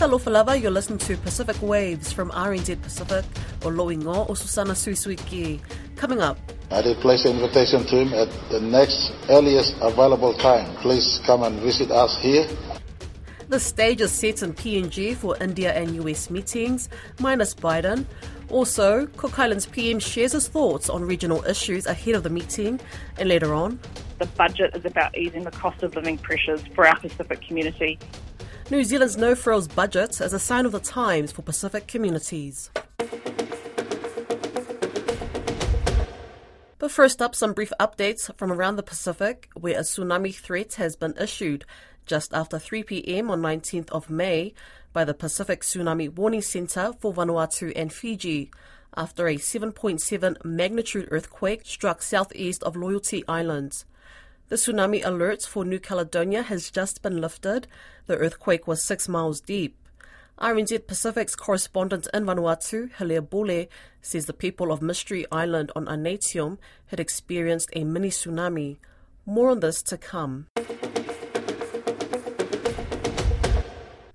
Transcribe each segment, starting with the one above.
Talofa lava, you're listening to Pacific Waves from RNZ Pacific or Loingo or Susana Suisuiki. Coming up. I did place an invitation to him at the next earliest available time. Please come and visit us here. The stage is set in PNG for India and US meetings, minus Biden. Also, Cook Islands PM shares his thoughts on regional issues ahead of the meeting, and later on, the budget is about easing the cost of living pressures for our Pacific community. New Zealand's no frills budget as a sign of the times for Pacific communities. But first up, some brief updates from around the Pacific, where a tsunami threat has been issued just after 3 pm on 19th of May by the Pacific Tsunami Warning Centre for Vanuatu and Fiji after a 7.7 magnitude earthquake struck southeast of Loyalty Islands. The tsunami alert for New Caledonia has just been lifted. The earthquake was six miles deep. RNZ Pacific's correspondent in Vanuatu, Hilaire says the people of Mystery Island on Aneityum had experienced a mini tsunami. More on this to come.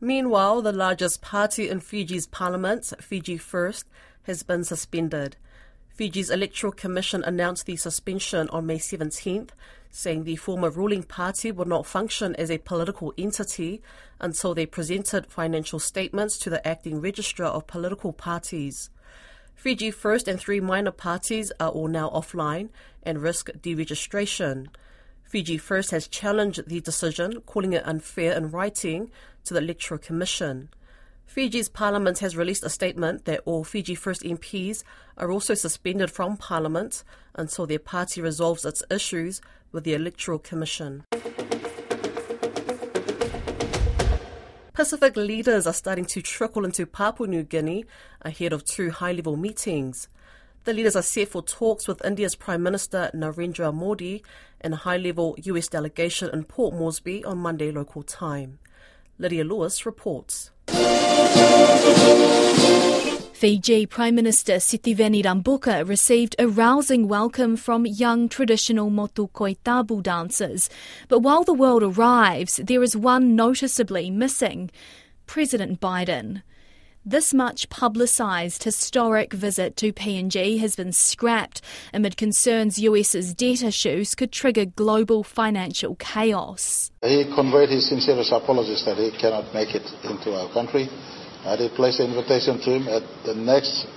Meanwhile, the largest party in Fiji's parliament, Fiji First, has been suspended. Fiji's Electoral Commission announced the suspension on May 17th, saying the former ruling party would not function as a political entity until they presented financial statements to the acting registrar of political parties. Fiji First and three minor parties are all now offline and risk deregistration. Fiji First has challenged the decision, calling it unfair in writing to the Electoral Commission. Fiji's parliament has released a statement that all Fiji First MPs are also suspended from parliament until their party resolves its issues with the Electoral Commission. Pacific leaders are starting to trickle into Papua New Guinea ahead of two high level meetings. The leaders are set for talks with India's Prime Minister Narendra Modi and a high level US delegation in Port Moresby on Monday local time. Lydia Lewis reports. Fiji Prime Minister Sitiveni Rabuka received a rousing welcome from young traditional Motu Koitabu dancers. But while the world arrives, there is one noticeably missing President Biden. This much publicised historic visit to PNG has been scrapped amid concerns US's debt issues could trigger global financial chaos. He conveyed his sincerest apologies that he cannot make it into our country. I did place an invitation to him at the next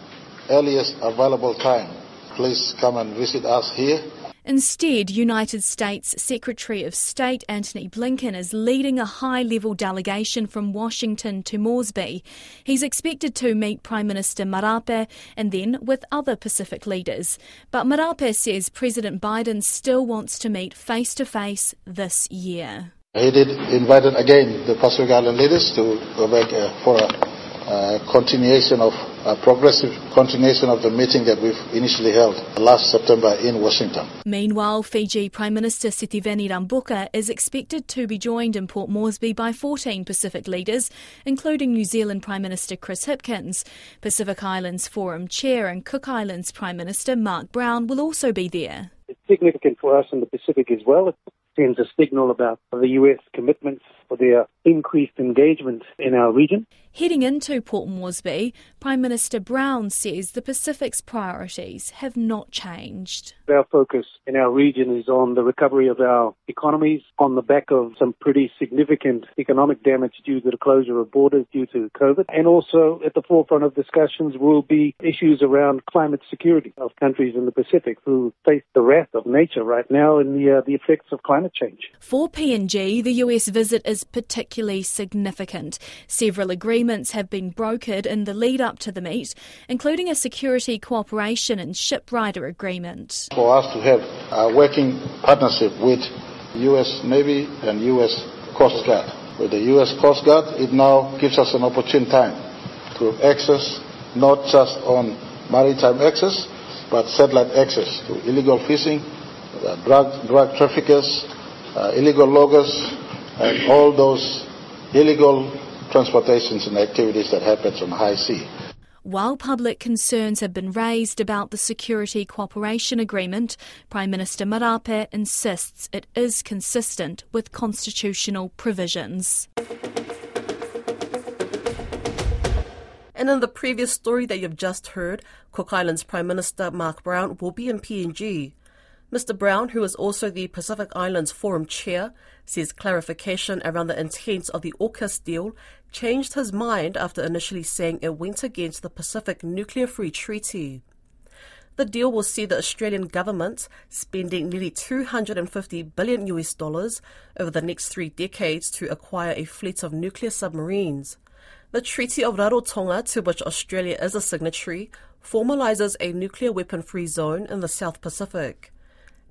earliest available time. Please come and visit us here Instead, United States Secretary of State Antony Blinken is leading a high level delegation from Washington to Moresby. He's expected to meet Prime Minister Marape and then with other Pacific leaders. But Marape says President Biden still wants to meet face to face this year. He did invite again the Pacific Island leaders to go back uh, for a uh, continuation of a progressive continuation of the meeting that we've initially held last September in Washington. Meanwhile, Fiji Prime Minister Sitiveni Rabuka is expected to be joined in Port Moresby by 14 Pacific leaders, including New Zealand Prime Minister Chris Hipkins. Pacific Islands Forum Chair and Cook Islands Prime Minister Mark Brown will also be there. It's significant for us in the Pacific as well. It sends a signal about the US commitments for their increased engagement in our region. Heading into Port Moresby, Prime Minister Brown says the Pacific's priorities have not changed. Our focus in our region is on the recovery of our economies on the back of some pretty significant economic damage due to the closure of borders due to COVID. And also at the forefront of discussions will be issues around climate security of countries in the Pacific who face the wrath of nature right now and the, uh, the effects of climate change. For PNG, the US visit is particularly significant. Several agreements have been brokered in the lead up to the meet, including a security cooperation and ship rider agreement. For us to have a working partnership with US Navy and US Coast Guard. With the US Coast Guard, it now gives us an opportune time to access not just on maritime access, but satellite access to illegal fishing, uh, drug, drug traffickers, uh, illegal loggers, and all those illegal transportations and activities that happens on high sea. While public concerns have been raised about the Security Cooperation Agreement, Prime Minister Marape insists it is consistent with constitutional provisions. And in the previous story that you've just heard, Cook Islands Prime Minister Mark Brown will be in PNG. Mr. Brown, who is also the Pacific Islands Forum chair, says clarification around the intent of the AUKUS deal changed his mind after initially saying it went against the Pacific Nuclear Free Treaty. The deal will see the Australian government spending nearly 250 billion US dollars over the next three decades to acquire a fleet of nuclear submarines. The Treaty of Rarotonga, to which Australia is a signatory, formalises a nuclear weapon free zone in the South Pacific.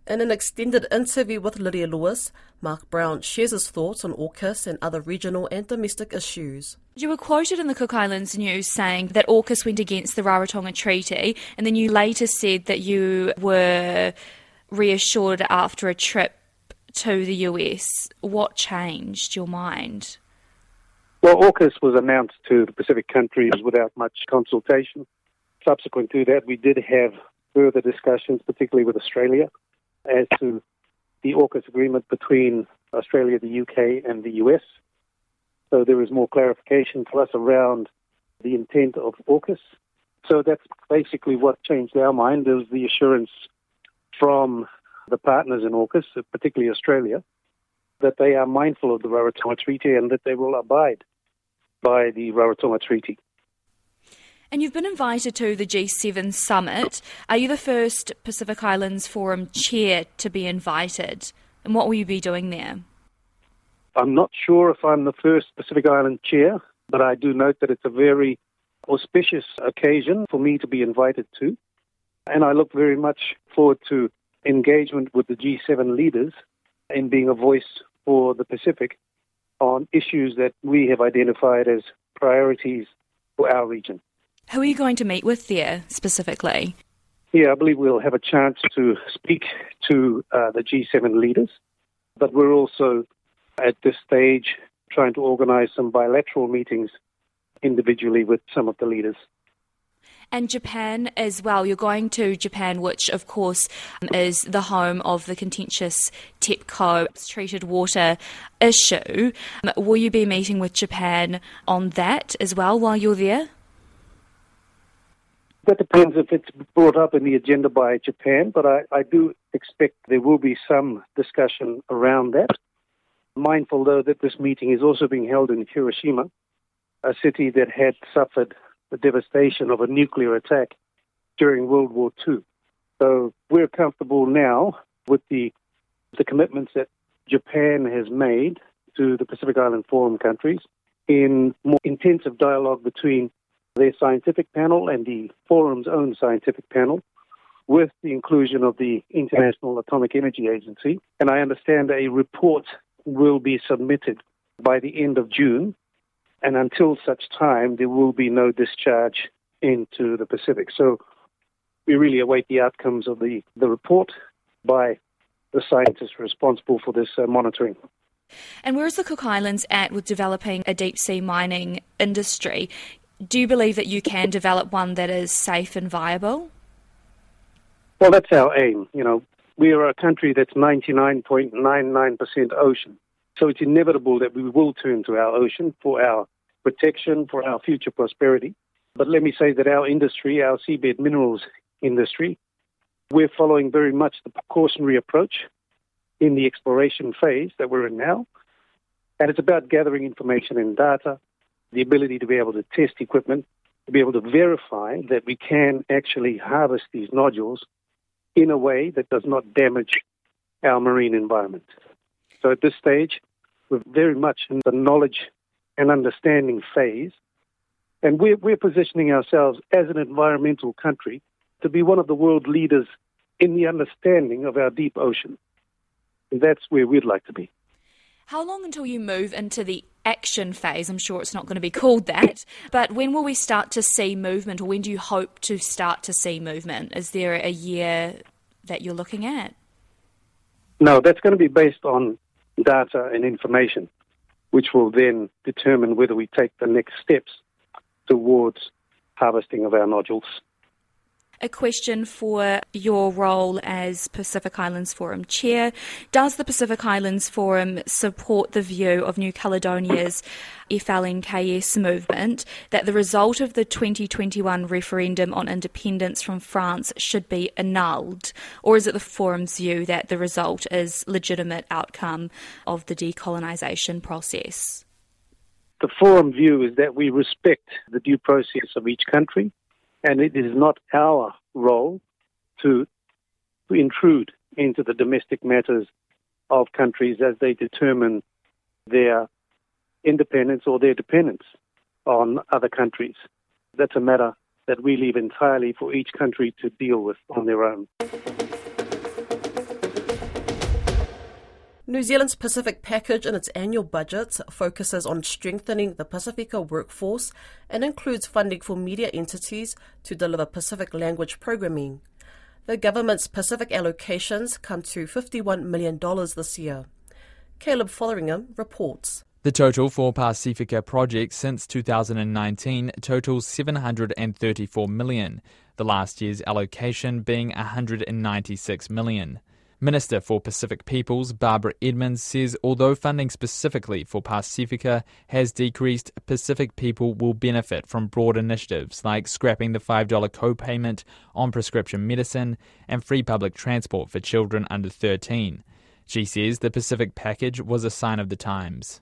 In an extended interview with Lydia Lewis, Mark Brown shares his thoughts on AUKUS and other regional and domestic issues. You were quoted in the Cook Islands news saying that AUKUS went against the Rarotonga Treaty, and then you later said that you were reassured after a trip to the US. What changed your mind? Well, AUKUS was announced to the Pacific countries without much consultation. Subsequent to that, we did have further discussions, particularly with Australia as to the AUKUS agreement between Australia, the UK, and the US. So there is more clarification for us around the intent of AUKUS. So that's basically what changed our mind. Is the assurance from the partners in AUKUS, particularly Australia, that they are mindful of the Rarotonga Treaty and that they will abide by the Rarotonga Treaty. And you've been invited to the G7 summit. Are you the first Pacific Islands Forum chair to be invited? And what will you be doing there? I'm not sure if I'm the first Pacific Island chair, but I do note that it's a very auspicious occasion for me to be invited to. And I look very much forward to engagement with the G7 leaders in being a voice for the Pacific on issues that we have identified as priorities for our region. Who are you going to meet with there specifically? Yeah, I believe we'll have a chance to speak to uh, the G7 leaders, but we're also at this stage trying to organize some bilateral meetings individually with some of the leaders. And Japan as well. You're going to Japan, which of course is the home of the contentious TEPCO treated water issue. Will you be meeting with Japan on that as well while you're there? That depends if it's brought up in the agenda by Japan, but I, I do expect there will be some discussion around that. Mindful, though, that this meeting is also being held in Hiroshima, a city that had suffered the devastation of a nuclear attack during World War II. So we're comfortable now with the, the commitments that Japan has made to the Pacific Island Forum countries in more intensive dialogue between their scientific panel and the forum's own scientific panel with the inclusion of the International Atomic Energy Agency. And I understand a report will be submitted by the end of June. And until such time, there will be no discharge into the Pacific. So we really await the outcomes of the, the report by the scientists responsible for this uh, monitoring. And where is the Cook Islands at with developing a deep sea mining industry? Do you believe that you can develop one that is safe and viable? Well, that's our aim. You know, we are a country that's 99.99% ocean. So it's inevitable that we will turn to our ocean for our protection, for our future prosperity. But let me say that our industry, our seabed minerals industry, we're following very much the precautionary approach in the exploration phase that we're in now. And it's about gathering information and data, the ability to be able to test equipment, to be able to verify that we can actually harvest these nodules in a way that does not damage our marine environment. So at this stage, we're very much in the knowledge and understanding phase, and we're, we're positioning ourselves as an environmental country to be one of the world leaders in the understanding of our deep ocean. And that's where we'd like to be. How long until you move into the action phase? I'm sure it's not going to be called that, but when will we start to see movement, or when do you hope to start to see movement? Is there a year that you're looking at? No, that's going to be based on data and information, which will then determine whether we take the next steps towards harvesting of our nodules. A question for your role as Pacific Islands Forum Chair. Does the Pacific Islands Forum support the view of New Caledonia's FLNKS movement that the result of the 2021 referendum on independence from France should be annulled? Or is it the Forum's view that the result is legitimate outcome of the decolonisation process? The Forum view is that we respect the due process of each country, and it is not our role to, to intrude into the domestic matters of countries as they determine their independence or their dependence on other countries. That's a matter that we leave entirely for each country to deal with on their own. New Zealand's Pacific Package in its annual budget focuses on strengthening the Pasifika workforce and includes funding for media entities to deliver Pacific language programming. The government's Pacific allocations come to $51 million this year. Caleb Fotheringham reports. The total for Pasifika projects since 2019 totals 734 million, the last year's allocation being 196 million. Minister for Pacific Peoples Barbara Edmonds says although funding specifically for Pasifika has decreased, Pacific people will benefit from broad initiatives like scrapping the $5 co-payment on prescription medicine and free public transport for children under 13. She says the Pacific package was a sign of the times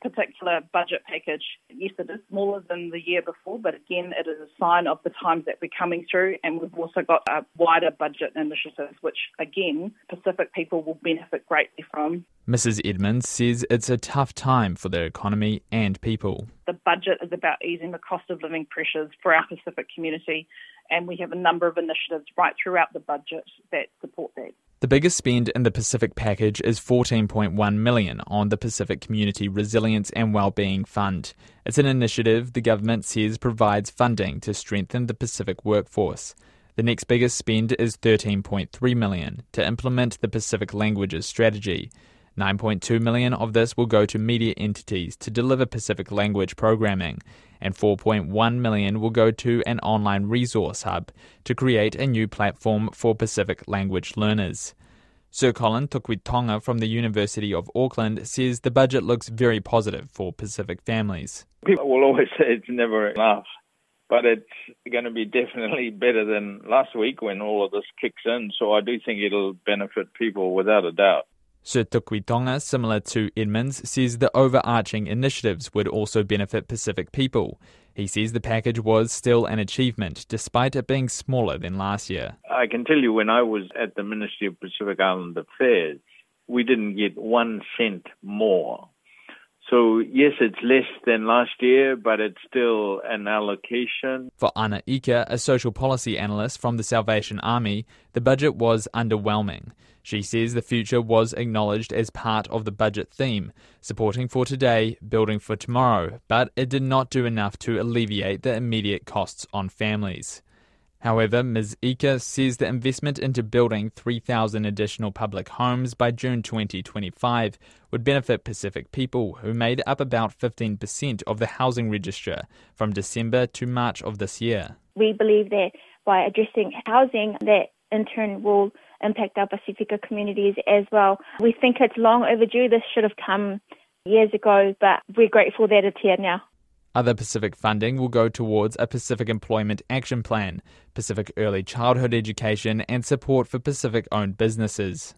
particular budget package, yes, it is smaller than the year before, but again, it is a sign of the times that we're coming through. And we've also got a wider budget initiatives, which again, Pacific people will benefit greatly from. Mrs. Edmonds says it's a tough time for the economy and people. The budget is about easing the cost of living pressures for our Pacific community, and we have a number of initiatives right throughout the budget that support that. The biggest spend in the Pacific package is 14.1 million on the Pacific Community Resilience and Wellbeing Fund. It's an initiative the government says provides funding to strengthen the Pacific workforce. The next biggest spend is 13.3 million to implement the Pacific Languages strategy. 9.2 million of this will go to media entities to deliver Pacific language programming, and 4.1 million will go to an online resource hub to create a new platform for Pacific language learners. Sir Colin Tukuitonga from the University of Auckland says the budget looks very positive for Pacific families. People will always say it's never enough, but it's going to be definitely better than last week when all of this kicks in. So I do think it'll benefit people without a doubt. Sir Tukuitonga, similar to Edmonds, says the overarching initiatives would also benefit Pacific people. He says the package was still an achievement, despite it being smaller than last year. I can tell you when I was at the Ministry of Pacific Island Affairs, we didn't get one cent more. So, yes, it's less than last year, but it's still an allocation. For Ana Ika, a social policy analyst from the Salvation Army, the budget was underwhelming. She says the future was acknowledged as part of the budget theme, supporting for today, building for tomorrow, but it did not do enough to alleviate the immediate costs on families. However, Ms. Ika says the investment into building 3,000 additional public homes by June 2025 would benefit Pacific people who made up about 15% of the housing register from December to March of this year. We believe that by addressing housing, that in turn will impact our Pasifika communities as well. We think it's long overdue. This should have come years ago, but we're grateful that it's here now. Other Pacific funding will go towards a Pacific Employment Action Plan, Pacific Early Childhood Education, and support for Pacific owned businesses.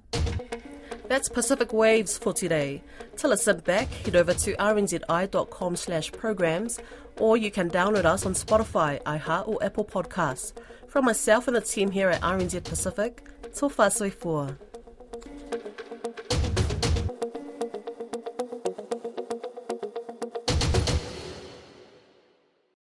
That's Pacific Waves for today. To listen back, head over to rnzi.com slash programs, or you can download us on Spotify, iHeart, or Apple Podcasts. From myself and the team here at RNZ Pacific, so far so.